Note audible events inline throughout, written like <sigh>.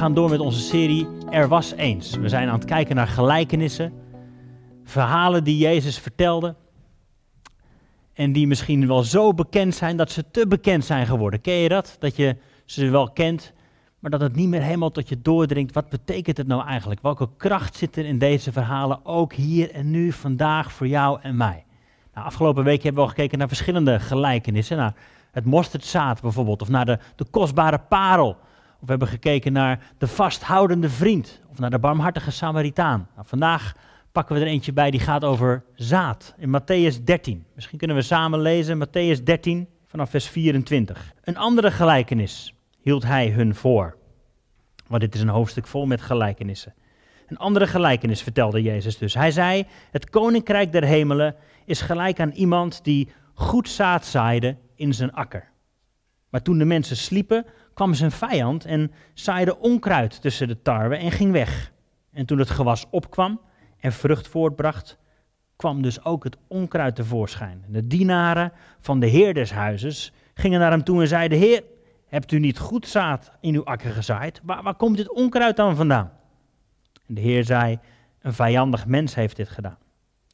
gaan door met onze serie Er was eens. We zijn aan het kijken naar gelijkenissen, verhalen die Jezus vertelde. En die misschien wel zo bekend zijn dat ze te bekend zijn geworden. Ken je dat? Dat je ze wel kent, maar dat het niet meer helemaal tot je doordringt. Wat betekent het nou eigenlijk? Welke kracht zit er in deze verhalen, ook hier en nu, vandaag, voor jou en mij? Nou, afgelopen week hebben we al gekeken naar verschillende gelijkenissen. Naar het mosterdzaad bijvoorbeeld, of naar de, de kostbare parel. Of we hebben gekeken naar de vasthoudende vriend, of naar de barmhartige Samaritaan. Nou, vandaag pakken we er eentje bij die gaat over zaad, in Matthäus 13. Misschien kunnen we samen lezen, Matthäus 13, vanaf vers 24. Een andere gelijkenis hield hij hun voor. Want dit is een hoofdstuk vol met gelijkenissen. Een andere gelijkenis vertelde Jezus dus. Hij zei: Het koninkrijk der hemelen is gelijk aan iemand die goed zaad zaaide in zijn akker. Maar toen de mensen sliepen, kwam zijn vijand en zaaide onkruid tussen de tarwe en ging weg. En toen het gewas opkwam en vrucht voortbracht, kwam dus ook het onkruid tevoorschijn. De dienaren van de heer des huizes gingen naar hem toe en zeiden: Heer, hebt u niet goed zaad in uw akker gezaaid? Waar, waar komt dit onkruid dan vandaan? En de heer zei: Een vijandig mens heeft dit gedaan.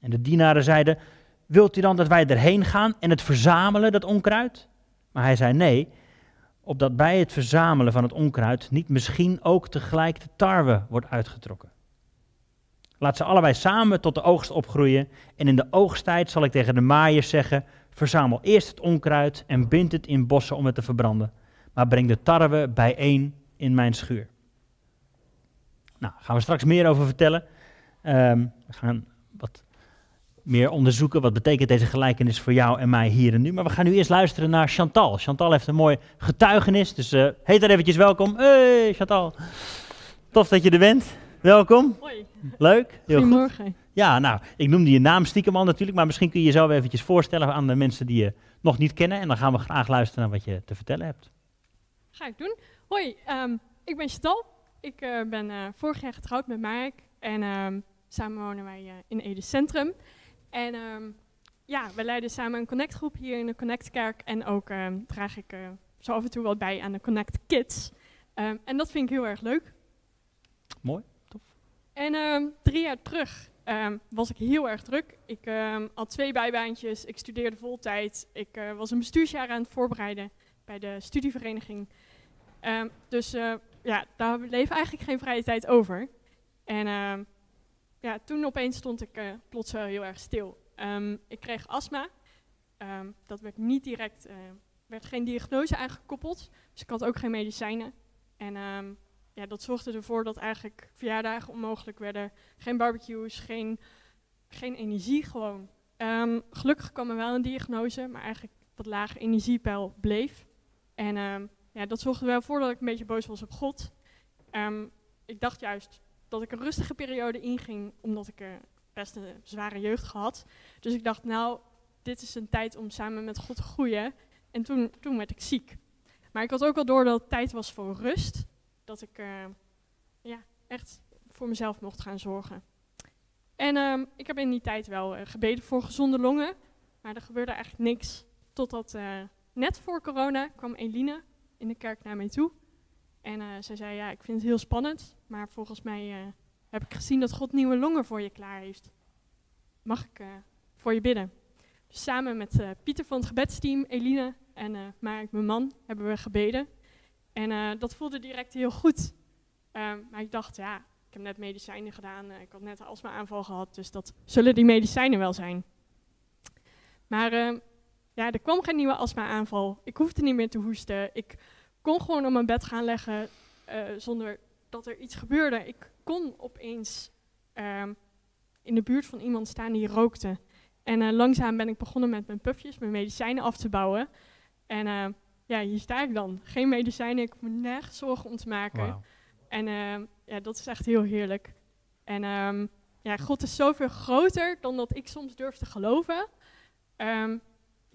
En de dienaren zeiden: Wilt u dan dat wij erheen gaan en het verzamelen, dat onkruid? Maar hij zei: Nee, opdat bij het verzamelen van het onkruid niet misschien ook tegelijk de tarwe wordt uitgetrokken. Laat ze allebei samen tot de oogst opgroeien. En in de oogsttijd zal ik tegen de maaiers zeggen: Verzamel eerst het onkruid en bind het in bossen om het te verbranden. Maar breng de tarwe bijeen in mijn schuur. Nou, gaan we straks meer over vertellen. Um, we gaan wat meer onderzoeken. Wat betekent deze gelijkenis voor jou en mij hier en nu? Maar we gaan nu eerst luisteren naar Chantal. Chantal heeft een mooi getuigenis. Dus uh, heet daar eventjes welkom. Hey Chantal. Tof dat je er bent. Welkom. Hoi. Leuk. Heel Goedemorgen. Goed. Ja, nou, ik noemde je naam stiekem al natuurlijk, maar misschien kun je jezelf eventjes voorstellen aan de mensen die je nog niet kennen. En dan gaan we graag luisteren naar wat je te vertellen hebt. Ga ik doen. Hoi, um, ik ben Chantal. Ik uh, ben uh, vorig jaar getrouwd met Mark en um, samen wonen wij in Ede Centrum. En um, ja, we leiden samen een connectgroep hier in de Connectkerk en ook draag ik zo af en toe wat bij aan de Connect Kids. en dat vind ik heel erg leuk. Mooi. En um, drie jaar terug was ik heel erg druk. Ik had twee bijbaantjes, ik studeerde voltijd. Ik uh, was een bestuursjaar aan het voorbereiden bij de studievereniging. dus uh, ja, daar bleef eigenlijk geen vrije tijd over. En ja, toen opeens stond ik uh, plots heel erg stil. ik kreeg astma. dat werd niet direct, werd geen diagnose aangekoppeld. Dus ik had ook geen medicijnen. En ja, dat zorgde ervoor dat eigenlijk verjaardagen onmogelijk werden. Geen barbecues, geen, geen energie gewoon. Gelukkig kwam er wel een diagnose, maar eigenlijk dat lage energiepeil bleef. En ja, dat zorgde er wel voor dat ik een beetje boos was op God. Ik dacht juist dat ik een rustige periode inging, omdat ik best een zware jeugd gehad. Dus ik dacht, nou, dit is een tijd om samen met God te groeien. En toen, toen werd ik ziek. Maar ik had ook al door dat het tijd was voor rust dat ik uh, ja, echt voor mezelf mocht gaan zorgen. En uh, ik heb in die tijd wel uh, gebeden voor gezonde longen, maar er gebeurde eigenlijk niks. Totdat uh, net voor corona kwam Eline in de kerk naar mij toe. En zij zei, ja, ik vind het heel spannend, maar volgens mij heb ik gezien dat God nieuwe longen voor je klaar heeft. Mag ik voor je bidden? Dus samen met Pieter van het gebedsteam, Eline en uh, Mark, mijn man, hebben we gebeden. En uh, dat voelde direct heel goed. Um, maar ik dacht, ja, ik heb net medicijnen gedaan. Uh, ik had net een astma-aanval gehad, dus dat zullen die medicijnen wel zijn. Maar uh, ja, er kwam geen nieuwe astma-aanval. Ik hoefde niet meer te hoesten. Ik kon gewoon op mijn bed gaan leggen eh, zonder dat er iets gebeurde. Ik kon opeens ehm, in de buurt van iemand staan die rookte. En langzaam ben ik begonnen met mijn pufjes, mijn medicijnen af te bouwen. En ja, hier sta ik dan. Geen medicijnen, ik moet nergens zorgen om te maken. Wow. En uh, ja, dat is echt heel heerlijk. En um, ja, God is zoveel groter dan dat ik soms durf te geloven. Um,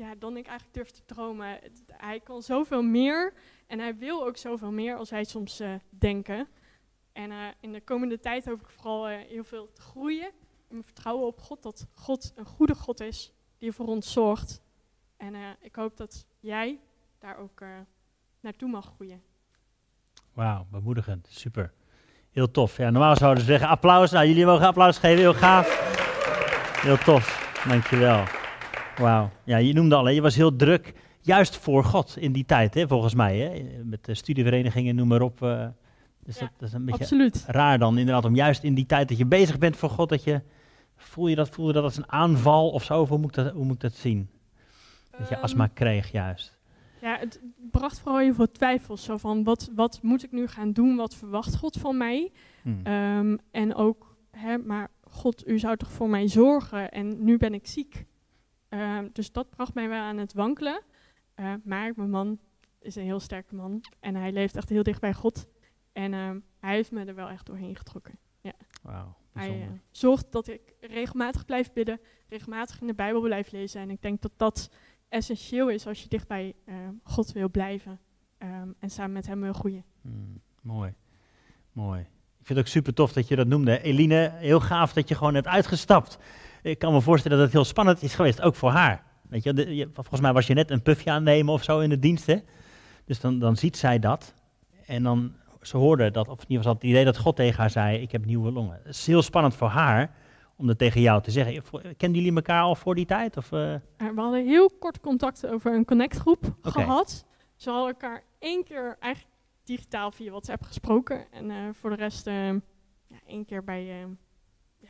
ja, dan ik eigenlijk durf te dromen. Hij kan zoveel meer en hij wil ook zoveel meer als wij soms uh, denken. En uh, in de komende tijd hoop ik vooral uh, heel veel te groeien. En mijn vertrouwen op God, dat God een goede God is die voor ons zorgt. En ik hoop dat jij daar ook naartoe mag groeien. Wauw, bemoedigend. Super. Heel tof. Ja, normaal zouden ze zeggen applaus. Nou, jullie mogen applaus geven. Heel gaaf. Heel tof. Dankjewel. Wauw. Ja, je noemde al, je was heel druk. Juist voor God in die tijd, hè, volgens mij. Hè? Met de studieverenigingen, noem maar op. eh. dus Ja, dat, dat is een beetje Absoluut. raar dan inderdaad om juist in die tijd dat je bezig bent voor God, dat je... Voel je dat, voel je dat als een aanval of zo? Of hoe moet ik dat, hoe moet ik dat zien? Dat je Ehm, astma kreeg juist. Ja, het bracht vooral heel veel twijfels. Zo van, wat, wat moet ik nu gaan doen? Wat verwacht God van mij? Hm. Ehm, en ook, hè, maar God, u zou toch voor mij zorgen? En nu ben ik ziek. Ehm, dus dat bracht mij wel aan het wankelen. Eh, maar mijn man is een heel sterke man. En hij leeft echt heel dicht bij God. En ehm, hij heeft me er wel echt doorheen getrokken. Wauw, Hij eh, zorgt dat ik regelmatig blijf bidden, regelmatig in de Bijbel blijf lezen. En ik denk dat dat essentieel is als je dicht bij eh, God wil blijven ehm, en samen met hem wil groeien. Hmm, mooi, mooi. Ik vind het ook super tof dat je dat noemde. Eline, heel gaaf dat je gewoon hebt uitgestapt. Ik kan me voorstellen dat het heel spannend is geweest, ook voor haar. Weet je, de- je- volgens mij was je net een puffje aan het nemen of zo in de dienst, hè? Dus dan, dan ziet zij dat. En dan, ze hoorde dat, of in ieder geval het idee dat God tegen haar zei, ik heb nieuwe longen. Het is heel spannend voor haar om dat tegen jou te zeggen. Kenden jullie elkaar al voor die tijd? Of, eh? Uh, we hadden heel kort contact over een connectgroep gehad. Ze hadden elkaar één keer eigenlijk digitaal via WhatsApp gesproken. En eh, voor de rest ehm, ja, één keer bij,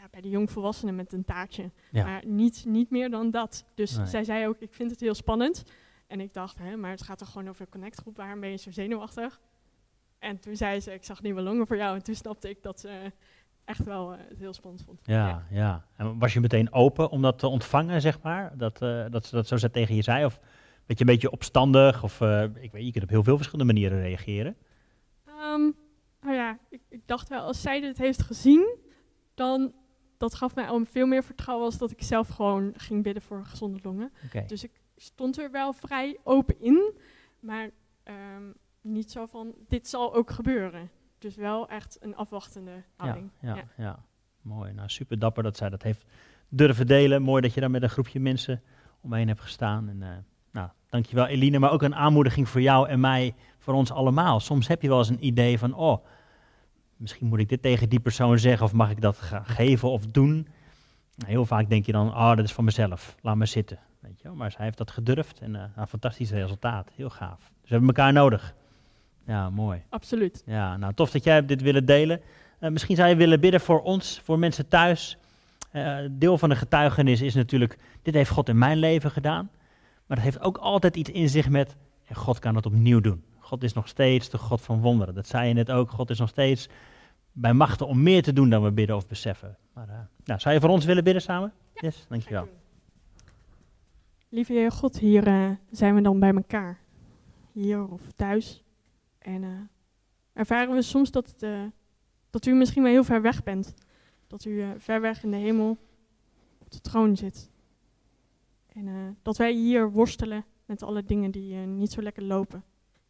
ja, bij de jongvolwassenen met een taartje. Ja. Maar niet, niet meer dan dat. Dus Nee. zij zei ook, ik vind het heel spannend. En ik dacht, hè, maar het gaat toch gewoon over een connectgroep. Waarom ben je zo zenuwachtig? En toen zei ze, ik zag nieuwe longen voor jou. En toen snapte ik dat ze echt wel eh, het heel spannend vond. Ja, ja. En was je meteen open om dat te ontvangen, zeg maar? Dat, eh, dat ze dat zo zet tegen je zei? Of werd je een beetje opstandig? Of eh, ik weet, je kunt op heel veel verschillende manieren reageren. Ehm, nou ja, ik, ik dacht wel, als zij dit heeft gezien, dan dat gaf mij al veel meer vertrouwen als dat ik zelf gewoon ging bidden voor gezonde longen. Dus ik stond er wel vrij open in, maar ehm, niet zo van, dit zal ook gebeuren. Dus wel echt een afwachtende houding. ja, Ja. ja, Mooi. Nou, super dapper dat zij dat heeft durven delen. Mooi dat je daar met een groepje mensen omheen hebt gestaan. En, eh, nou, dankjewel Eline, maar ook een aanmoediging voor jou en mij, voor ons allemaal. Soms heb je wel eens een idee van, oh, misschien moet ik dit tegen die persoon zeggen of mag ik dat geven of doen. Heel vaak denk je dan, oh, dat is van mezelf, laat me zitten. Weet je wel? Maar zij heeft dat gedurfd en eh, een fantastisch resultaat. Heel gaaf. Dus we hebben elkaar nodig. Ja, mooi. Absoluut. Ja, nou tof dat jij hebt dit willen delen. Eh, misschien zou je willen bidden voor ons, voor mensen thuis. Eh, deel van de getuigenis is natuurlijk, dit heeft God in mijn leven gedaan. Maar het heeft ook altijd iets in zich met, en God kan het opnieuw doen. God is nog steeds de God van wonderen. Dat zei je net ook, God is nog steeds bij machten om meer te doen dan we bidden of beseffen. Maar, eh, nou, zou je voor ons willen bidden samen? Ja, Yes, dankjewel. Lieve Heer God, hier eh, zijn we dan bij elkaar. Hier of thuis. En eh, ervaren we soms dat, het, eh, dat u misschien wel heel ver weg bent. Dat u eh, ver weg in de hemel op de troon zit. En eh, dat wij hier worstelen met alle dingen die niet zo lekker lopen.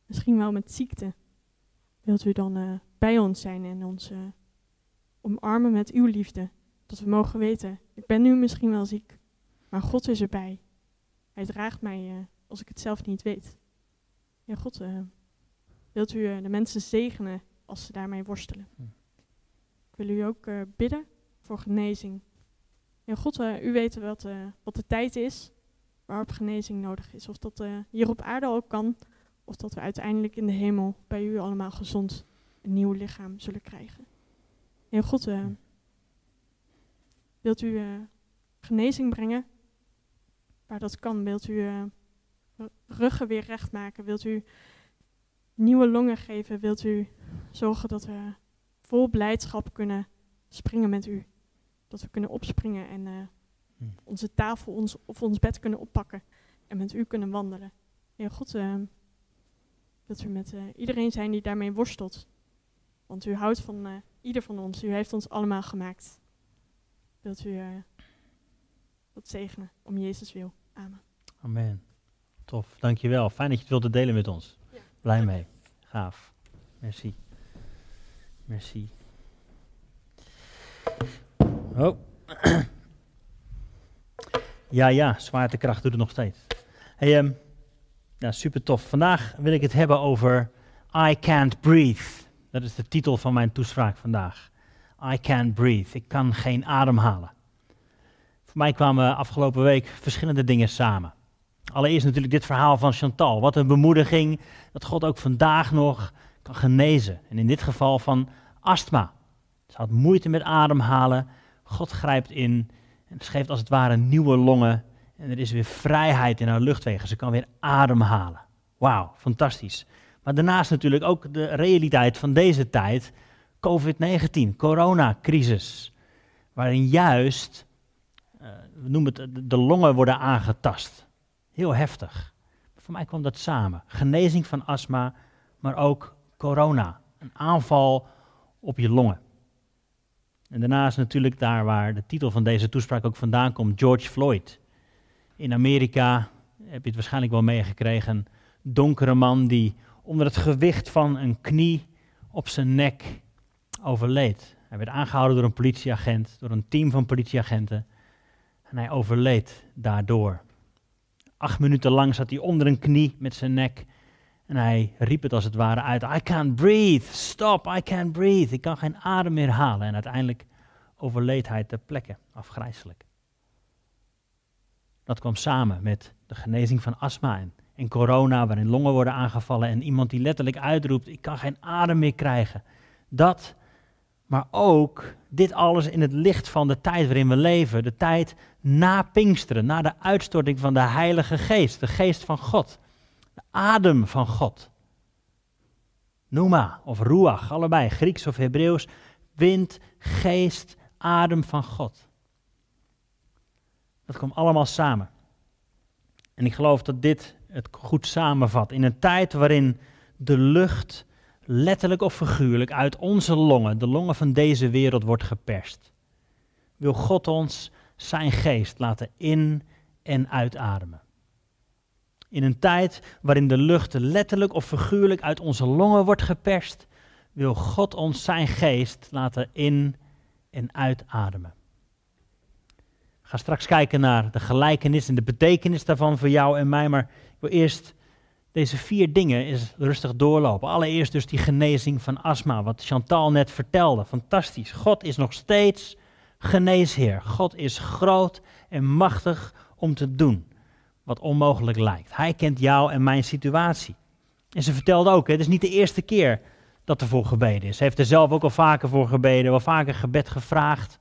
Misschien wel met ziekte. Wilt u dan eh, bij ons zijn en ons eh, omarmen met uw liefde? Dat we mogen weten, ik ben nu misschien wel ziek, maar God is erbij. Hij draagt mij eh, als ik het zelf niet weet. Ja, God, eh, wilt u de mensen zegenen als ze daarmee worstelen? Hm. Ik wil u ook bidden voor genezing. Ja, God, u weet wat, wat de tijd is waarop genezing nodig is. Of dat hier op aarde ook kan, of dat we uiteindelijk in de hemel bij u allemaal gezond een nieuw lichaam zullen krijgen. Ja, God, wilt u eh, genezing brengen waar dat kan? Wilt u r- ruggen weer recht maken? Wilt u nieuwe longen geven? Wilt u zorgen dat we vol blijdschap kunnen springen met u? Dat we kunnen opspringen en eh, Hm. onze tafel ons, of ons bed kunnen oppakken en met u kunnen wandelen. Heer God, wilt u met iedereen zijn die daarmee worstelt? Want u houdt van eh, ieder van ons. U heeft ons allemaal gemaakt. Wilt u eh, dat zegenen om Jezus wil? Amen. Amen. Tof, dankjewel. Fijn dat je het wilde delen met ons. Ja. Blij mee. Gaaf. Merci. Merci. Oh. <clears throat> ja, ja, zwaartekracht doet het nog steeds. Hey, ehm, ja, super tof. Vandaag wil ik het hebben over I can't breathe. Dat is de titel van mijn toespraak vandaag. I can't breathe. Ik kan geen adem halen. Voor mij kwamen afgelopen week verschillende dingen samen. Allereerst natuurlijk dit verhaal van Chantal. Wat een bemoediging dat God ook vandaag nog kan genezen. En in dit geval van astma. Ze had moeite met ademhalen. God grijpt in en geeft als het ware nieuwe longen. En er is weer vrijheid in haar luchtwegen. Ze kan weer ademhalen. Wauw, fantastisch. Maar daarnaast natuurlijk ook de realiteit van deze tijd. COVID-19, coronacrisis. Waarin juist, uh, we noemen het, de longen worden aangetast. Heel heftig. Voor mij kwam dat samen. Genezing van astma, maar ook corona. Een aanval op je longen. En daarnaast natuurlijk daar waar de titel van deze toespraak ook vandaan komt, George Floyd. In Amerika heb je het waarschijnlijk wel meegekregen. Donkere man die onder het gewicht van een knie op zijn nek overleed. Hij werd aangehouden door een politieagent, door een team van politieagenten. En hij overleed daardoor. Acht minuten lang zat hij onder een knie met zijn nek. En hij riep het als het ware uit: I can't breathe, stop, I can't breathe. Ik kan geen adem meer halen. En uiteindelijk overleed hij ter plekke, afgrijzelijk. Dat kwam samen met de genezing van astma en, en corona, waarin longen worden aangevallen. En iemand die letterlijk uitroept: Ik kan geen adem meer krijgen. Dat, maar ook dit alles in het licht van de tijd waarin we leven. De tijd na Pinksteren, na de uitstorting van de Heilige Geest, de Geest van God. De adem van God. Noema of ruach, allebei, Grieks of Hebreeuws. Wind, geest, adem van God. Dat komt allemaal samen. En ik geloof dat dit het goed samenvat. In een tijd waarin de lucht letterlijk of figuurlijk uit onze longen, de longen van deze wereld, wordt geperst. Wil God ons zijn geest laten in- en uitademen. In een tijd waarin de lucht letterlijk of figuurlijk uit onze longen wordt geperst, wil God ons zijn geest laten in- en uitademen. Ga straks kijken naar de gelijkenis en de betekenis daarvan voor jou en mij, maar wil eerst deze vier dingen eens rustig doorlopen. Allereerst dus die genezing van astma, wat Chantal net vertelde. Fantastisch. God is nog steeds geneesheer. God is groot en machtig om te doen wat onmogelijk lijkt. Hij kent jou en mijn situatie. En ze vertelde ook, het is niet de eerste keer dat er voor gebeden is. Ze heeft er zelf ook al vaker voor gebeden, wel vaker gebed gevraagd.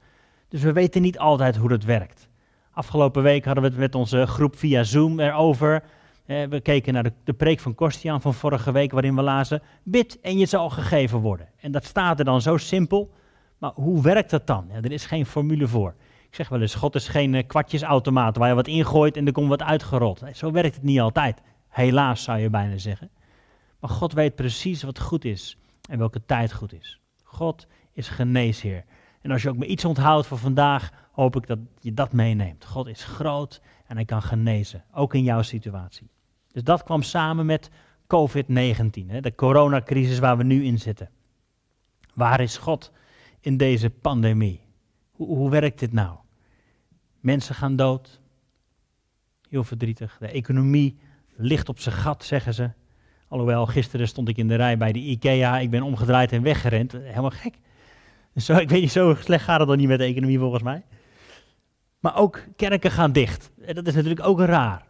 Dus we weten niet altijd hoe dat werkt. Afgelopen week hadden we het met onze groep via Zoom erover. Eh, we keken naar de, preek van Kostian van vorige week, waarin we lazen: Bid en je zal gegeven worden. En dat staat er dan zo simpel. Maar hoe werkt dat dan? Er is geen formule voor. Ik zeg wel eens: God is geen uh, kwartjesautomaat waar je wat ingooit en er komt wat uitgerold. Zo werkt het niet altijd. Helaas zou je bijna zeggen. Maar God weet precies wat goed is en welke tijd goed is. God is geneesheer. En als je ook maar iets onthoudt voor vandaag, hoop ik dat je dat meeneemt. God is groot en hij kan genezen, ook in jouw situatie. Dus dat kwam samen met COVID-19, de coronacrisis waar we nu in zitten. Waar is God in deze pandemie? Hoe, hoe werkt dit nou? Mensen gaan dood. Heel verdrietig. De economie ligt op zijn gat, zeggen ze. Alhoewel, gisteren stond ik in de rij bij de IKEA. Ik ben omgedraaid en weggerend. Helemaal gek. Zo, ik weet niet, zo slecht gaat het dan niet met de economie volgens mij. Maar ook kerken gaan dicht. Dat is natuurlijk ook raar.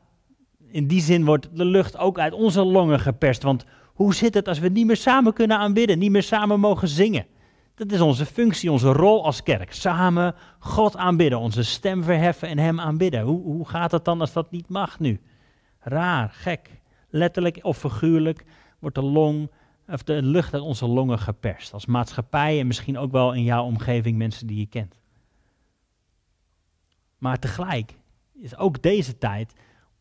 In die zin wordt de lucht ook uit onze longen geperst. Want hoe zit het als we niet meer samen kunnen aanbidden, niet meer samen mogen zingen? Dat is onze functie, onze rol als kerk. Samen God aanbidden, onze stem verheffen en Hem aanbidden. Hoe, hoe gaat het dan als dat niet mag nu? Raar, gek. Letterlijk of figuurlijk wordt de long of de lucht uit onze longen geperst. Als maatschappij en misschien ook wel in jouw omgeving mensen die je kent. Maar tegelijk is ook deze tijd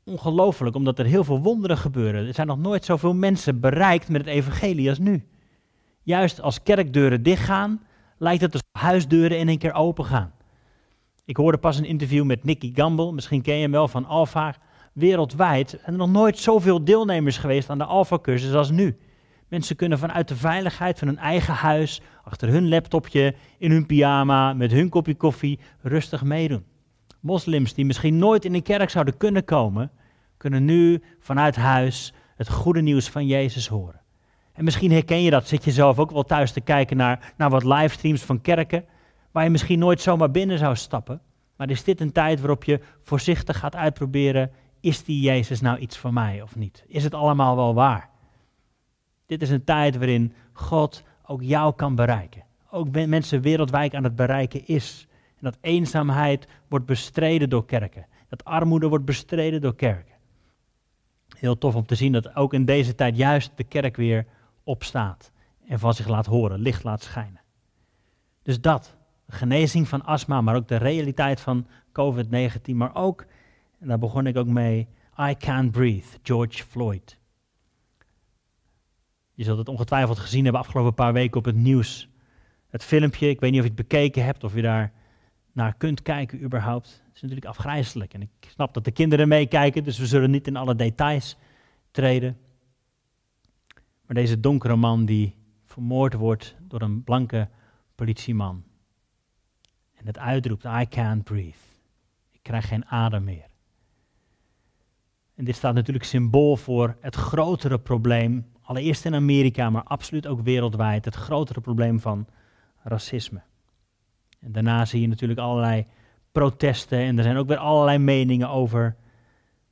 ongelooflijk, omdat er heel veel wonderen gebeuren. Er zijn nog nooit zoveel mensen bereikt met het evangelie als nu. Juist als kerkdeuren dichtgaan, lijkt het alsof huisdeuren in één keer open gaan. Ik hoorde pas een interview met Nicky Gamble, misschien ken je hem wel van Alpha. Wereldwijd zijn er nog nooit zoveel deelnemers geweest aan de Alpha-cursus als nu. Mensen kunnen vanuit de veiligheid van hun eigen huis, achter hun laptopje, in hun pyjama, met hun kopje koffie, rustig meedoen. Moslims die misschien nooit in een kerk zouden kunnen komen, kunnen nu vanuit huis het goede nieuws van Jezus horen. En misschien herken je dat, zit je zelf ook wel thuis te kijken naar, naar wat livestreams van kerken, waar je misschien nooit zomaar binnen zou stappen. Maar is dit een tijd waarop je voorzichtig gaat uitproberen, is die Jezus nou iets voor mij of niet? Is het allemaal wel waar? Dit is een tijd waarin God ook jou kan bereiken. Ook mensen wereldwijd aan het bereiken is. En dat eenzaamheid wordt bestreden door kerken. Dat armoede wordt bestreden door kerken. Heel tof om te zien dat ook in deze tijd juist de kerk weer opstaat. En van zich laat horen, licht laat schijnen. Dus dat, genezing van astma, maar ook de realiteit van COVID-19. Maar ook, en daar begon ik ook mee, I Can't Breathe, George Floyd. Je zult het ongetwijfeld gezien hebben afgelopen paar weken op het nieuws. Het filmpje, ik weet niet of je het bekeken hebt, of je daar naar kunt kijken überhaupt. Is natuurlijk afgrijzelijk. En ik snap dat de kinderen meekijken, dus we zullen niet in alle details treden. Maar deze donkere man die vermoord wordt door een blanke politieman. En het uitroept, I can't breathe. Ik krijg geen adem meer. En dit staat natuurlijk symbool voor het grotere probleem, allereerst in Amerika, maar absoluut ook wereldwijd, het grotere probleem van racisme. En daarna zie je natuurlijk allerlei protesten en er zijn ook weer allerlei meningen over.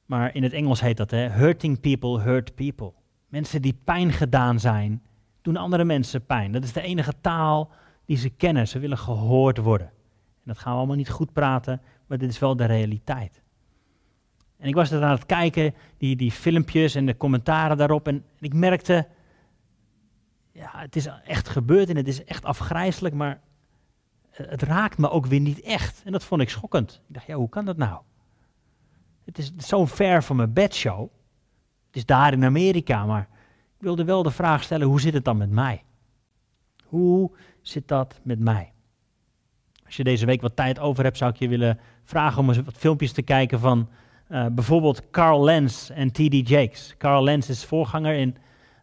Maar in het Engels heet dat, hè, hurting people hurt people. Mensen die pijn gedaan zijn, doen andere mensen pijn. Dat is de enige taal die ze kennen. Ze willen gehoord worden. En dat gaan we allemaal niet goed praten, maar dit is wel de realiteit. En ik was er aan het kijken, die, die filmpjes en de commentaren daarop. En, ik merkte, ja, het is echt gebeurd en het is echt afgrijzelijk, maar het raakt me ook weer niet echt. En dat vond ik schokkend. Ik dacht, ja, hoe kan dat nou? Het is zo ver van mijn bedshow. Het is daar in Amerika, maar ik wilde wel de vraag stellen, hoe zit het dan met mij? Hoe zit dat met mij? Als je deze week wat tijd over hebt, zou ik je willen vragen om eens wat filmpjes te kijken van uh, bijvoorbeeld Carl Lenz en T.D. Jakes. Carl Lenz is voorganger in,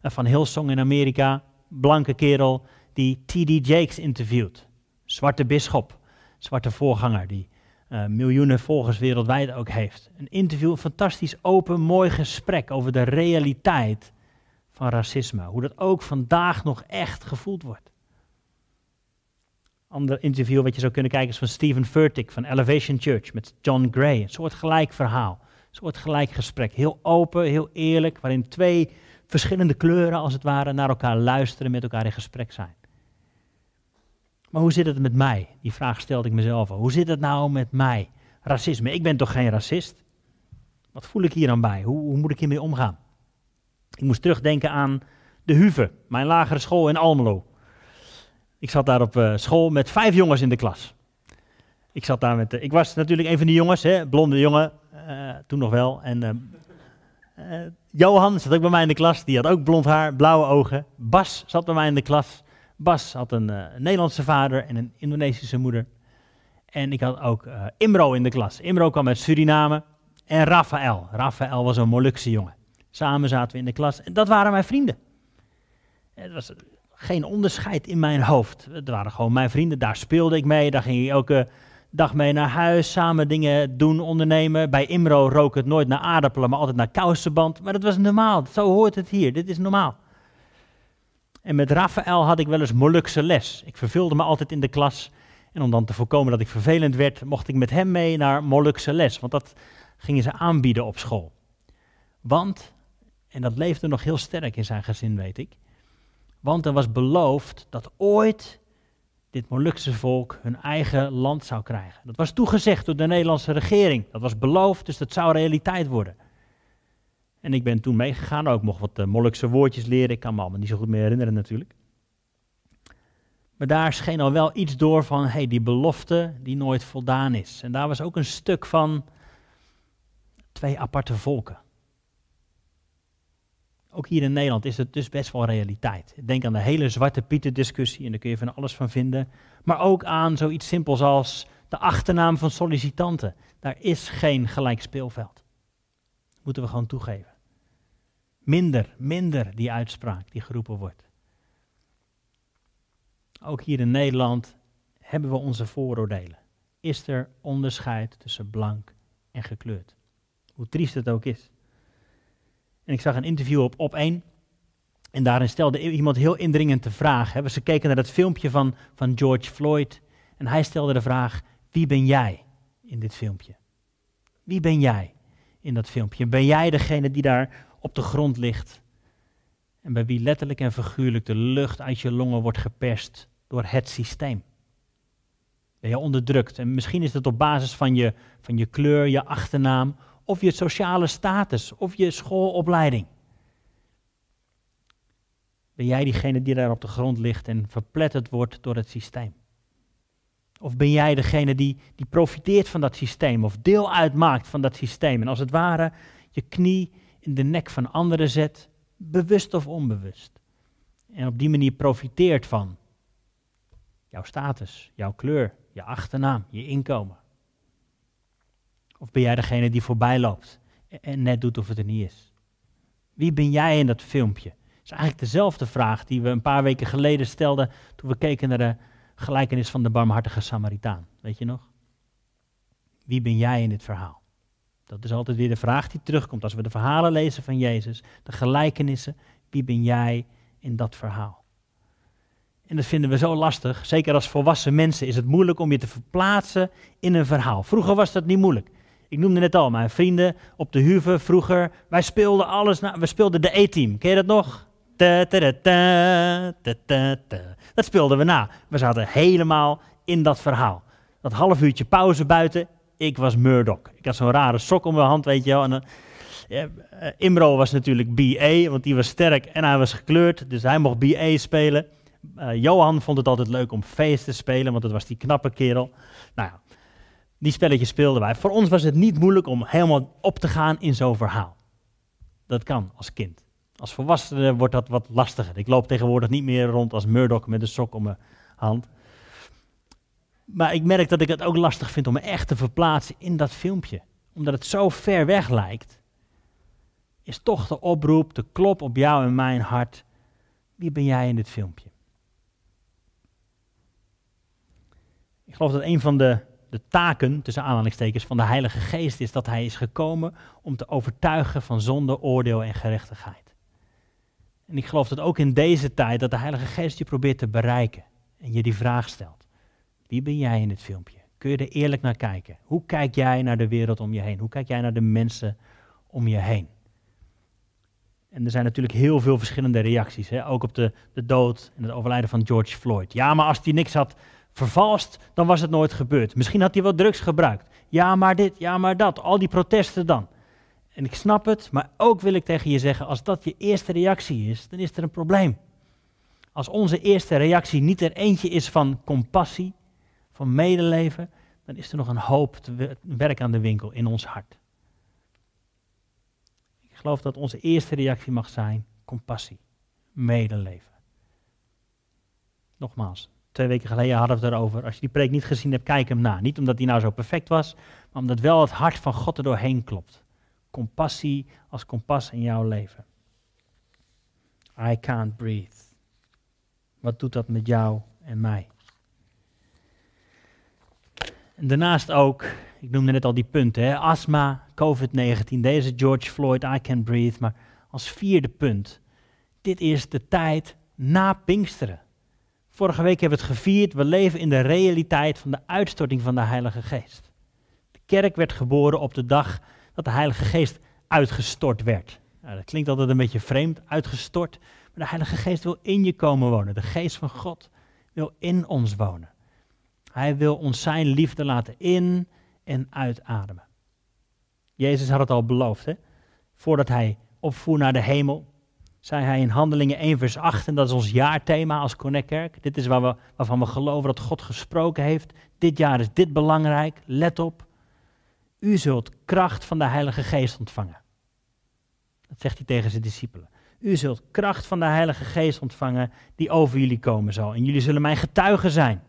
uh, van Hillsong in Amerika, blanke kerel die T.D. Jakes interviewt. Zwarte bisschop, zwarte voorganger die uh, miljoenen volgers wereldwijd ook heeft. Een interview, een fantastisch open, mooi gesprek over de realiteit van racisme. Hoe dat ook vandaag nog echt gevoeld wordt. Ander interview wat je zou kunnen kijken is van Stephen Furtick van Elevation Church met John Gray. Een soort gelijk verhaal, een soort gelijk gesprek. Heel open, heel eerlijk, waarin twee verschillende kleuren als het ware naar elkaar luisteren, met elkaar in gesprek zijn. Maar hoe zit het met mij? Die vraag stelde ik mezelf. Hoe zit het nou met mij? Racisme. Ik ben toch geen racist? Wat voel ik hier dan bij? Hoe, hoe moet ik hiermee omgaan? Ik moest terugdenken aan de Huve, mijn lagere school in Almelo. Ik zat daar op uh, school met vijf jongens in de klas. Ik zat daar met, uh, ik was natuurlijk een van die jongens, hè, blonde jongen, uh, toen nog wel. En Johan zat ook bij mij in de klas, die had ook blond haar, blauwe ogen. Bas zat bij mij in de klas. Bas had een, uh, Nederlandse vader en een Indonesische moeder. En ik had ook uh, Imro in de klas. Imro kwam uit Suriname. En Rafael. Rafael was een Molukse jongen. Samen zaten we in de klas. En dat waren mijn vrienden. Het was geen onderscheid in mijn hoofd. Het waren gewoon mijn vrienden. Daar speelde ik mee. Daar ging ik elke dag mee naar huis. Samen dingen doen, ondernemen. Bij Imro rook het nooit naar aardappelen, maar altijd naar kousenband. Maar dat was normaal. Zo hoort het hier. Dit is normaal. En met Rafael had ik wel eens Molukse les. Ik vervulde me altijd in de klas. En om dan te voorkomen dat ik vervelend werd, mocht ik met hem mee naar Molukse les. Want dat gingen ze aanbieden op school. Want, en dat leefde nog heel sterk in zijn gezin, weet ik. Want er was beloofd dat ooit dit Molukse volk hun eigen land zou krijgen. Dat was toegezegd door de Nederlandse regering. Dat was beloofd, dus dat zou realiteit worden. En ik ben toen meegegaan, ook mocht wat uh, Molukse woordjes leren. Ik kan me allemaal niet zo goed meer herinneren natuurlijk. Maar daar scheen al wel iets door van, hey, die belofte die nooit voldaan is. En daar was ook een stuk van twee aparte volken. Ook hier in Nederland is het dus best wel realiteit. Denk aan de hele Zwarte Pieten discussie en daar kun je van alles van vinden. Maar ook aan zoiets simpels als de achternaam van sollicitanten. Daar is geen gelijk speelveld. moeten we gewoon toegeven. Minder, minder die uitspraak die geroepen wordt. Ook hier in Nederland hebben we onze vooroordelen. Is er onderscheid tussen blank en gekleurd? Hoe triest het ook is. En ik zag een interview op Op 1 En daarin stelde iemand heel indringend de vraag. Hè. Ze keken naar dat filmpje van, van George Floyd. En hij stelde de vraag: Wie ben jij in dit filmpje? Wie ben jij in dat filmpje? Ben jij degene die daar op de grond ligt? En bij wie letterlijk en figuurlijk de lucht uit je longen wordt geperst door het systeem? Ben je onderdrukt? En misschien is het op basis van je, van je kleur, je achternaam, of je sociale status, of je schoolopleiding. Ben jij diegene die daar op de grond ligt en verpletterd wordt door het systeem? Of ben jij degene die, die profiteert van dat systeem of deel uitmaakt van dat systeem en als het ware je knie in de nek van anderen zet, bewust of onbewust? En op die manier profiteert van jouw status, jouw kleur, je achternaam, je inkomen. Of ben jij degene die voorbij loopt en net doet of het er niet is? Wie ben jij in dat filmpje? is eigenlijk dezelfde vraag die we een paar weken geleden stelden toen we keken naar de gelijkenis van de barmhartige Samaritaan. Weet je nog? Wie ben jij in dit verhaal? Dat is altijd weer de vraag die terugkomt als we de verhalen lezen van Jezus, de gelijkenissen. Wie ben jij in dat verhaal? En dat vinden we zo lastig. Zeker als volwassen mensen is het moeilijk om je te verplaatsen in een verhaal. Vroeger was dat niet moeilijk. Ik noemde net al, mijn vrienden op de huve vroeger. Wij speelden alles, na, we speelden de E-team. Ken je dat nog? Dat speelden we na. We zaten helemaal in dat verhaal. Dat half uurtje pauze buiten, ik was Murdoch. Ik had zo'n rare sok om mijn hand, weet je wel. En, uh, Imro was natuurlijk BA, want die was sterk en hij was gekleurd. Dus hij mocht BA spelen. Uh, Johan vond het altijd leuk om face te spelen, want dat was die knappe kerel. Nou ja, die spelletjes speelden wij. Voor ons was het niet moeilijk om helemaal op te gaan in zo'n verhaal. Dat kan als kind. Als volwassene wordt dat wat lastiger. Ik loop tegenwoordig niet meer rond als Murdoch met een sok om mijn hand. Maar ik merk dat ik het ook lastig vind om me echt te verplaatsen in dat filmpje. Omdat het zo ver weg lijkt, is toch de oproep, de klop op jou en mijn hart. Wie ben jij in dit filmpje? Ik geloof dat een van de, de taken, tussen aanhalingstekens, van de Heilige Geest is dat hij is gekomen om te overtuigen van zonde, oordeel en gerechtigheid. En ik geloof dat ook in deze tijd dat de Heilige Geest je probeert te bereiken en je die vraag stelt. Wie ben jij in dit filmpje? Kun je er eerlijk naar kijken? Hoe kijk jij naar de wereld om je heen? Hoe kijk jij naar de mensen om je heen? En er zijn natuurlijk heel veel verschillende reacties, hè? ook op de, de dood en het overlijden van George Floyd. Ja, maar als hij niks had vervalst, dan was het nooit gebeurd. Misschien had hij wel drugs gebruikt. Ja, maar dit, ja, maar dat. Al die protesten dan. En ik snap het, maar ook wil ik tegen je zeggen, als dat je eerste reactie is, dan is er een probleem. Als onze eerste reactie niet er eentje is van compassie, van medeleven, dan is er nog een hoop werk aan de winkel in ons hart. Ik geloof dat onze eerste reactie mag zijn compassie, medeleven. Nogmaals, twee weken geleden hadden we het erover. Als je die preek niet gezien hebt, kijk hem na. Niet omdat die nou zo perfect was, maar omdat wel het hart van God er doorheen klopt compassie als kompas in jouw leven. I can't breathe. Wat doet dat met jou en mij? En daarnaast ook, ik noemde net al die punten, hè, astma, COVID-19, deze George Floyd, I can't breathe. Maar als vierde punt, dit is de tijd na Pinksteren. Vorige week hebben we het gevierd, we leven in de realiteit van de uitstorting van de Heilige Geest. De kerk werd geboren op de dag dat de Heilige Geest uitgestort werd. Nou, dat klinkt altijd een beetje vreemd, uitgestort. Maar de Heilige Geest wil in je komen wonen. De Geest van God wil in ons wonen. Hij wil ons zijn liefde laten in- en uitademen. Jezus had het al beloofd, hè? Voordat hij opvoer naar de hemel, zei hij in Handelingen 1 vers 8, en dat is ons jaarthema als Connectkerk. Dit is waar we, waarvan we geloven dat God gesproken heeft. Dit jaar is dit belangrijk, let op. U zult kracht van de Heilige Geest ontvangen. Dat zegt hij tegen zijn discipelen. U zult kracht van de Heilige Geest ontvangen die over jullie komen zal. En jullie zullen mijn getuigen zijn.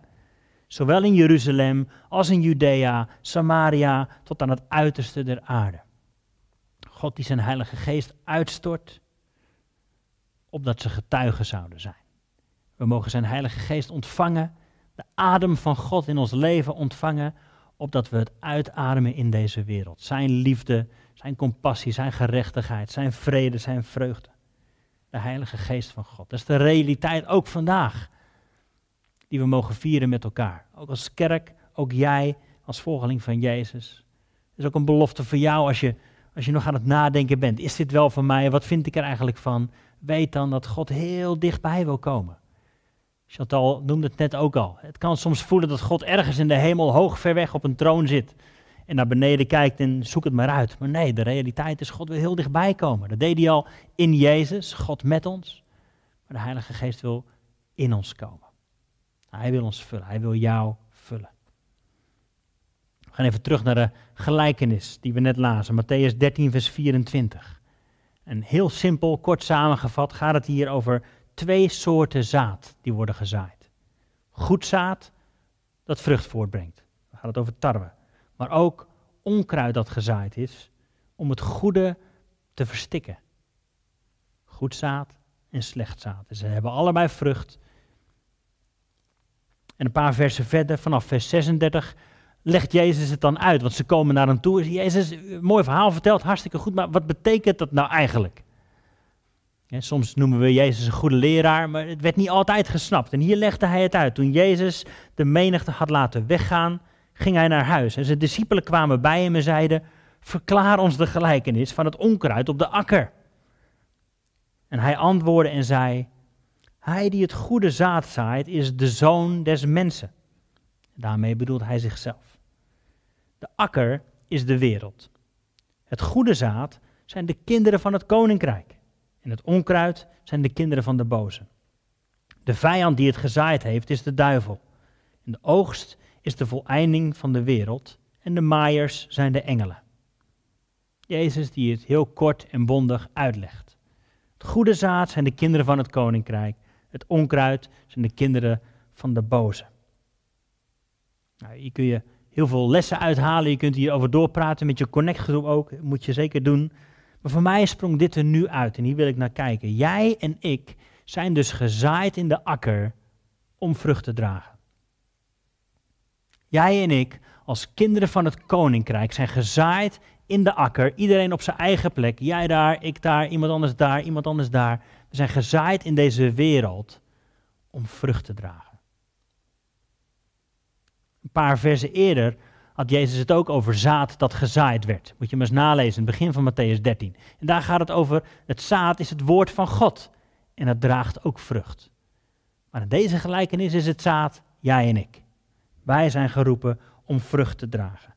Zowel in Jeruzalem als in Judea, Samaria, tot aan het uiterste der aarde. God die zijn Heilige Geest uitstort, opdat ze getuigen zouden zijn. We mogen zijn Heilige Geest ontvangen, de adem van God in ons leven ontvangen, opdat we het uitademen in deze wereld. Zijn liefde, zijn compassie, zijn gerechtigheid, zijn vrede, zijn vreugde. De Heilige Geest van God. Dat is de realiteit ook vandaag. Die we mogen vieren met elkaar. Ook als kerk, ook jij als volgeling van Jezus. Het is ook een belofte voor jou als je, als je nog aan het nadenken bent. Is dit wel van mij? Wat vind ik er eigenlijk van? Weet dan dat God heel dichtbij wil komen. Chantal noemde het net ook al. Het kan soms voelen dat God ergens in de hemel hoog ver weg op een troon zit. En naar beneden kijkt en zoekt het maar uit. Maar nee, de realiteit is God wil heel dichtbij komen. Dat deed hij al in Jezus, God met ons. Maar de Heilige Geest wil in ons komen. Hij wil ons vullen. Hij wil jou vullen. We gaan even terug naar de gelijkenis die we net lazen. Matthäus 13, vers 24. En heel simpel, kort samengevat, gaat het hier over twee soorten zaad die worden gezaaid. Goed zaad dat vrucht voortbrengt. Dan gaat het over tarwe. Maar ook onkruid dat gezaaid is om het goede te verstikken. Goed zaad en slecht zaad. ze hebben allebei vrucht. En een paar versen verder, vanaf vers 36, legt Jezus het dan uit. Want ze komen naar hem toe. Jezus, mooi verhaal verteld, hartstikke goed. Maar wat betekent dat nou eigenlijk? soms noemen we Jezus een goede leraar, maar het werd niet altijd gesnapt. En hier legde hij het uit. Toen Jezus de menigte had laten weggaan, ging hij naar huis. En zijn discipelen kwamen bij hem en zeiden: Verklaar ons de gelijkenis van het onkruid op de akker. En hij antwoordde en zei: Hij die het goede zaad zaait, is de zoon des mensen. Daarmee bedoelt hij zichzelf. De akker is de wereld. Het goede zaad zijn de kinderen van het koninkrijk. En het onkruid zijn de kinderen van de boze. De vijand die het gezaaid heeft is de duivel. En de oogst is de voleinding van de wereld. En de maaiers zijn de engelen. Jezus die het heel kort en bondig uitlegt. Het goede zaad zijn de kinderen van het koninkrijk. Het onkruid zijn de kinderen van de boze. Nou, hier kun je heel veel lessen uithalen. Je kunt hierover doorpraten met je connectgroep ook. moet je zeker doen. Maar voor mij sprong dit er nu uit en hier wil ik naar kijken. Jij en ik zijn dus gezaaid in de akker om vrucht te dragen. Jij en ik, als kinderen van het koninkrijk, zijn gezaaid in de akker. Iedereen op zijn eigen plek. Jij daar, ik daar, iemand anders daar, iemand anders daar. We zijn gezaaid in deze wereld om vrucht te dragen. Een paar versen eerder had Jezus het ook over zaad dat gezaaid werd. Moet je maar eens nalezen, in het begin van Matthäus 13. En daar gaat het over, het zaad is het woord van God. En het draagt ook vrucht. Maar in deze gelijkenis is het zaad jij en ik. Wij zijn geroepen om vrucht te dragen.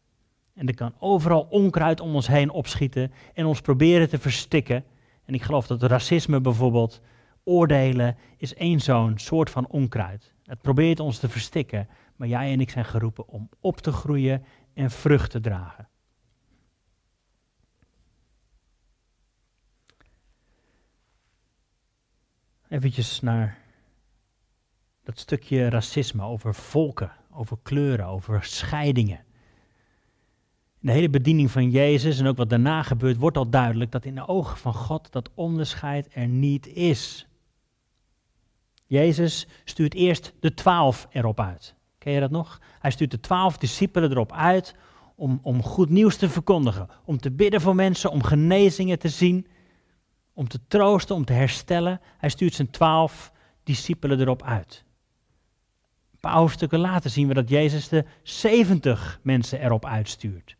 En er kan overal onkruid om ons heen opschieten en ons proberen te verstikken. En ik geloof dat racisme bijvoorbeeld, oordelen, is één zo'n soort van onkruid. Het probeert ons te verstikken, maar jij en ik zijn geroepen om op te groeien en vrucht te dragen. Eventjes naar dat stukje racisme over volken, over kleuren, over scheidingen. De hele bediening van Jezus en ook wat daarna gebeurt, wordt al duidelijk dat in de ogen van God dat onderscheid er niet is. Jezus stuurt eerst de twaalf erop uit. Ken je dat nog? Hij stuurt de twaalf discipelen erop uit om, om goed nieuws te verkondigen. Om te bidden voor mensen, om genezingen te zien. Om te troosten, om te herstellen. Hij stuurt zijn twaalf discipelen erop uit. Een paar hoofdstukken later zien we dat Jezus de 70 mensen erop uitstuurt.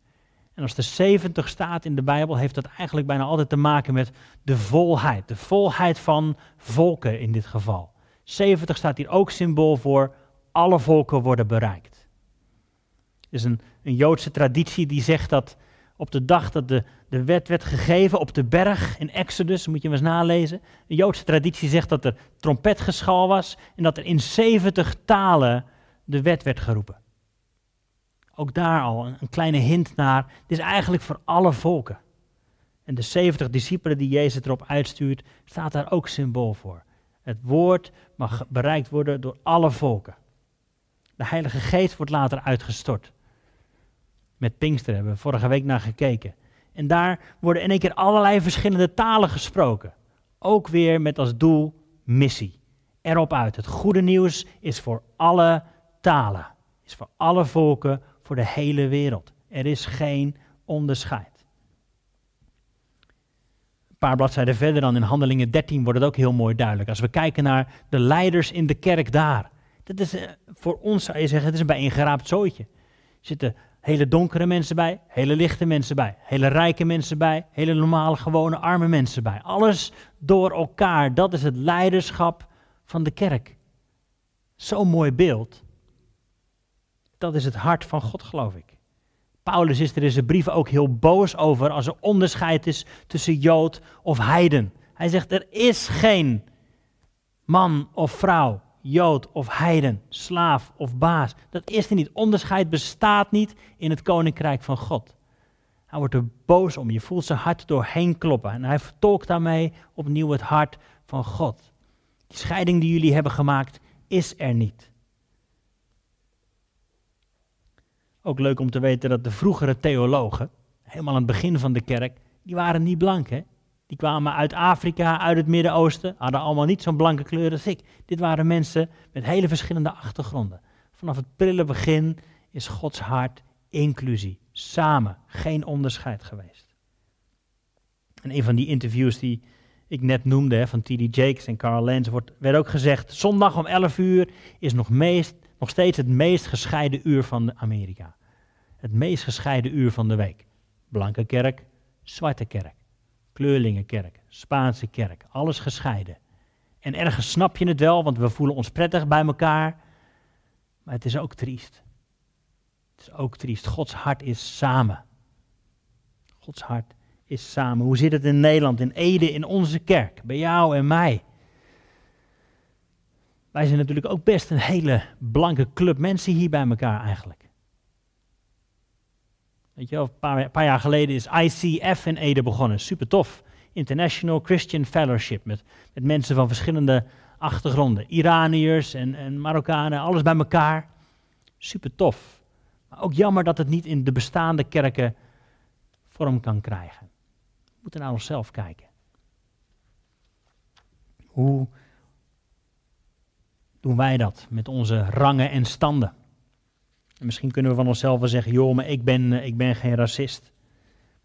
En als de 70 staat in de Bijbel, heeft dat eigenlijk bijna altijd te maken met de volheid. De volheid van volken in dit geval. 70 staat hier ook symbool voor alle volken worden bereikt. Er is een, een Joodse traditie die zegt dat op de dag dat de, de wet werd gegeven op de berg in Exodus, moet je maar eens nalezen. Een Joodse traditie zegt dat er trompetgeschal was en dat er in 70 talen de wet werd geroepen. Ook daar al een, kleine hint naar. Dit is eigenlijk voor alle volken. En de 70 discipelen die Jezus erop uitstuurt, staat daar ook symbool voor. Het woord mag bereikt worden door alle volken. De Heilige Geest wordt later uitgestort. Met Pinkster hebben we vorige week naar gekeken. En daar worden in één keer allerlei verschillende talen gesproken. Ook weer met als doel missie. Erop uit. Het goede nieuws is voor alle talen. Is voor alle volken, voor de hele wereld. Er is geen onderscheid. Een paar bladzijden verder dan in Handelingen 13 wordt het ook heel mooi duidelijk. Als we kijken naar de leiders in de kerk daar. Dat is, eh, voor ons zou je zeggen, het is een bijeengeraapt zooitje. Er zitten hele donkere mensen bij, hele lichte mensen bij, hele rijke mensen bij, hele normale, gewone, arme mensen bij. Alles door elkaar. Dat is het leiderschap van de kerk. Zo'n mooi beeld. Dat is het hart van God, geloof ik. Paulus is er in zijn brieven ook heel boos over als er onderscheid is tussen Jood of Heiden. Hij zegt, er is geen man of vrouw, Jood of Heiden, slaaf of baas. Dat is er niet. Onderscheid bestaat niet in het koninkrijk van God. Hij wordt er boos om. Je voelt zijn hart doorheen kloppen. En hij vertolkt daarmee opnieuw het hart van God. Die scheiding die jullie hebben gemaakt is er niet. Ook leuk om te weten dat de vroegere theologen, helemaal aan het begin van de kerk, die waren niet blank. Hè? Die kwamen uit Afrika, uit het Midden-Oosten, hadden allemaal niet zo'n blanke kleur als ik. Dit waren mensen met hele verschillende achtergronden. Vanaf het prille begin is Gods hart inclusie, samen, geen onderscheid geweest. En een van die interviews die ik net noemde, van T.D. Jakes en Carl Lenz, wordt, werd ook gezegd, zondag om 11 uur is nog, meest, nog steeds het meest gescheiden uur van Amerika. Het meest gescheiden uur van de week. Blanke kerk, zwarte kerk, kleurlingenkerk, Spaanse kerk, alles gescheiden. En ergens snap je het wel, want we voelen ons prettig bij elkaar, maar het is ook triest. Het is ook triest. Gods hart is samen. Gods hart is samen. Hoe zit het in Nederland, in Ede, in onze kerk, bij jou en mij? Wij zijn natuurlijk ook best een hele blanke club mensen hier bij elkaar eigenlijk. Weet je wel, een paar, paar jaar geleden is ICF in Ede begonnen. Super tof. International Christian Fellowship. Met, met mensen van verschillende achtergronden. Iraniërs en, en Marokkanen, alles bij elkaar. Super tof. Maar ook jammer dat het niet in de bestaande kerken vorm kan krijgen moeten naar onszelf kijken. Hoe doen wij dat met onze rangen en standen? En misschien kunnen we van onszelf wel zeggen, joh, maar ik ben, eh, ik ben geen racist.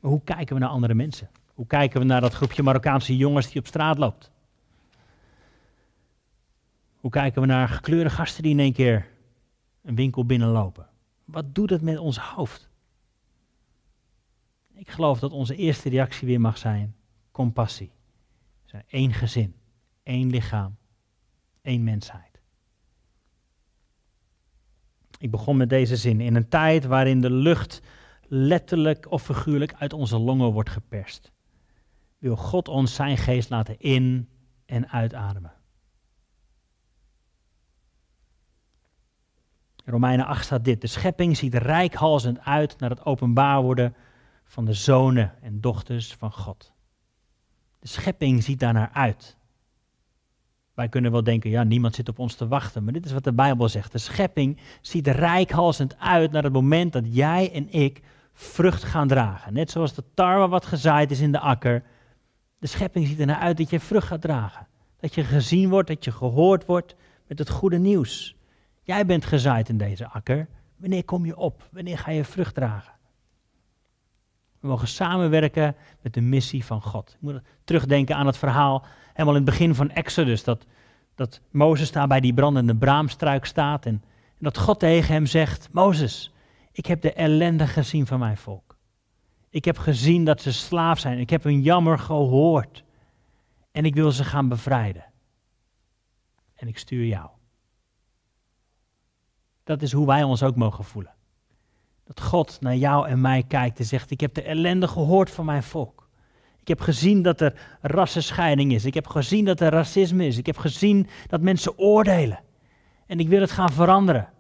Maar hoe kijken we naar andere mensen? Hoe kijken we naar dat groepje Marokkaanse jongens die op straat loopt? Hoe kijken we naar gekleurde gasten die in één keer een winkel binnenlopen? Wat doet het met ons hoofd? Ik geloof dat onze eerste reactie weer mag zijn: compassie. Één gezin, één lichaam, één mensheid. Ik begon met deze zin. In een tijd waarin de lucht letterlijk of figuurlijk uit onze longen wordt geperst, wil God ons zijn geest laten in- en uitademen. In Romeinen 8 staat dit: De schepping ziet rijkhalzend uit naar het openbaar worden van de zonen en dochters van God. De schepping ziet daarnaar uit. Wij kunnen wel denken, ja, niemand zit op ons te wachten, maar dit is wat de Bijbel zegt. De schepping ziet rijkhalsend uit naar het moment dat jij en ik vrucht gaan dragen. Net zoals de tarwe wat gezaaid is in de akker. De schepping ziet ernaar uit dat je vrucht gaat dragen. Dat je gezien wordt, dat je gehoord wordt met het goede nieuws. Jij bent gezaaid in deze akker. Wanneer kom je op? Wanneer ga je vrucht dragen? We mogen samenwerken met de missie van God. Ik moet terugdenken aan het verhaal helemaal in het begin van Exodus. Dat, dat Mozes daar bij die brandende braamstruik staat. En, en dat God tegen hem zegt: Mozes, ik heb de ellende gezien van mijn volk. Ik heb gezien dat ze slaaf zijn. Ik heb hun jammer gehoord. En ik wil ze gaan bevrijden. En ik stuur jou. Dat is hoe wij ons ook mogen voelen. Dat God naar jou en mij kijkt en zegt: Ik heb de ellende gehoord van mijn volk. Ik heb gezien dat er rassenscheiding is. Ik heb gezien dat er racisme is. Ik heb gezien dat mensen oordelen. En ik wil het gaan veranderen.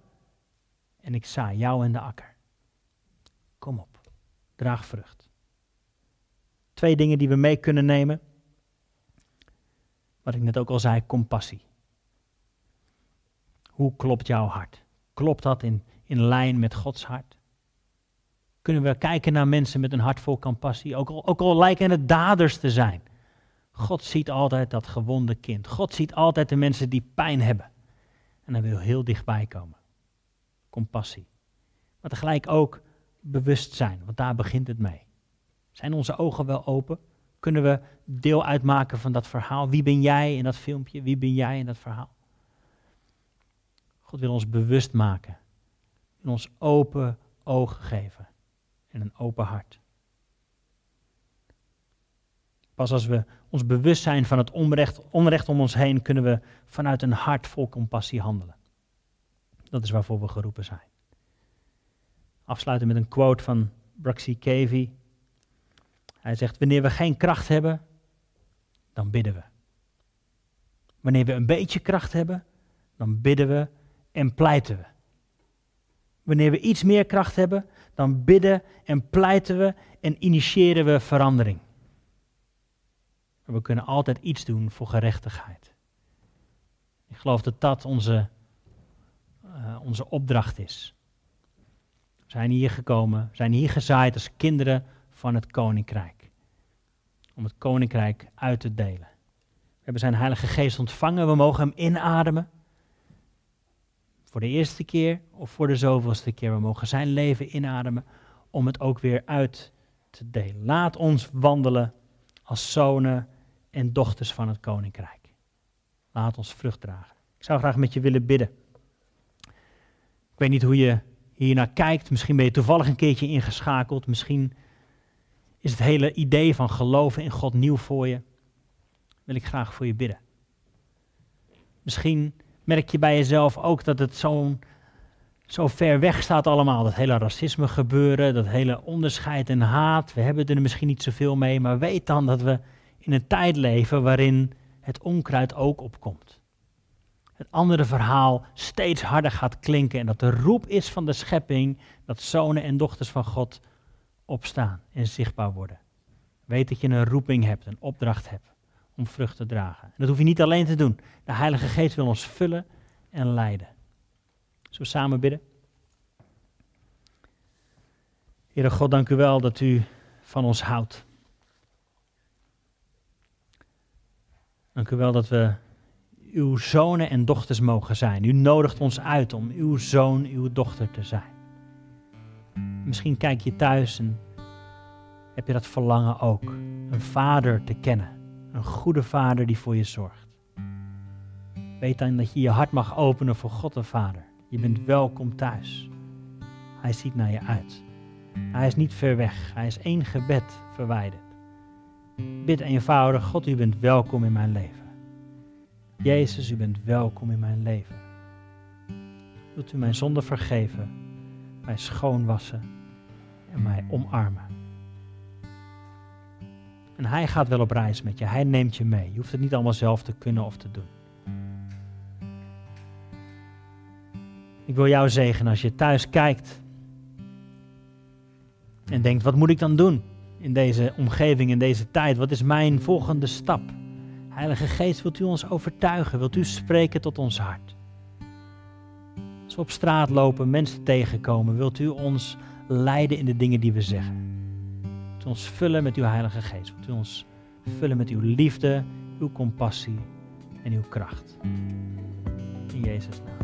En ik zaai jou in de akker. Kom op, draag vrucht. Twee dingen die we mee kunnen nemen. Wat ik net ook al zei, compassie. Hoe klopt jouw hart? Klopt dat in, in lijn met Gods hart? Kunnen we kijken naar mensen met een hart vol compassie, ook al, ook al lijken het daders te zijn. God ziet altijd dat gewonde kind. God ziet altijd de mensen die pijn hebben. En hij wil heel dichtbij komen. Compassie. Maar tegelijk ook bewustzijn, want daar begint het mee. Zijn onze ogen wel open? Kunnen we deel uitmaken van dat verhaal? Wie ben jij in dat filmpje? Wie ben jij in dat verhaal? God wil ons bewust maken. En ons open ogen geven. En een open hart. Pas als we ons bewust zijn van het onrecht, onrecht om ons heen, kunnen we vanuit een hart vol compassie handelen. Dat is waarvoor we geroepen zijn. Afsluiten met een quote van Braxy Cavey. Hij zegt: Wanneer we geen kracht hebben, dan bidden we. Wanneer we een beetje kracht hebben, dan bidden we en pleiten we. Wanneer we iets meer kracht hebben, dan bidden en pleiten we en initiëren we verandering. we kunnen altijd iets doen voor gerechtigheid. Ik geloof dat dat onze, uh, onze opdracht is. We zijn hier gekomen, we zijn hier gezaaid als kinderen van het koninkrijk. Om het koninkrijk uit te delen. We hebben zijn Heilige Geest ontvangen, we mogen hem inademen. Voor de eerste keer of voor de zoveelste keer. We mogen zijn leven inademen om het ook weer uit te delen. Laat ons wandelen als zonen en dochters van het koninkrijk. Laat ons vrucht dragen. Ik zou graag met je willen bidden. Ik weet niet hoe je hier naar kijkt. Misschien ben je toevallig een keertje ingeschakeld. Misschien is het hele idee van geloven in God nieuw voor je. Wil ik graag voor je bidden. Misschien merk je bij jezelf ook dat het zo'n zo ver weg staat allemaal. Dat hele racisme gebeuren, dat hele onderscheid en haat. We hebben er misschien niet zoveel mee, maar weet dan dat we in een tijd leven waarin het onkruid ook opkomt. Het andere verhaal steeds harder gaat klinken en dat de roep is van de schepping dat zonen en dochters van God opstaan en zichtbaar worden. Weet dat je een roeping hebt, een opdracht hebt om vrucht te dragen. En dat hoef je niet alleen te doen. De Heilige Geest wil ons vullen en leiden. Zullen we samen bidden? Heere God, dank u wel dat u van ons houdt. Dank u wel dat we uw zonen en dochters mogen zijn. U nodigt ons uit om uw zoon, uw dochter te zijn. Misschien kijk je thuis en heb je dat verlangen ook, een vader te kennen. Een goede vader die voor je zorgt. Weet dan dat je je hart mag openen voor God de Vader. Je bent welkom thuis. Hij ziet naar je uit. Hij is niet ver weg. Hij is één gebed verwijderd. Bid eenvoudig, God, u bent welkom in mijn leven. Jezus, u bent welkom in mijn leven. Wilt u mijn zonde vergeven, mij schoonwassen en mij omarmen? En hij gaat wel op reis met je. Hij neemt je mee. Je hoeft het niet allemaal zelf te kunnen of te doen. Ik wil jou zegenen als je thuis kijkt en denkt, wat moet ik dan doen in deze omgeving, in deze tijd? Wat is mijn volgende stap? Heilige Geest, wilt u ons overtuigen? Wilt u spreken tot ons hart? Als we op straat lopen, mensen tegenkomen, wilt u ons leiden in de dingen die we zeggen? U ons vullen met uw Heilige Geest? Wilt u ons vullen met uw liefde, uw compassie en uw kracht? In Jezus' naam.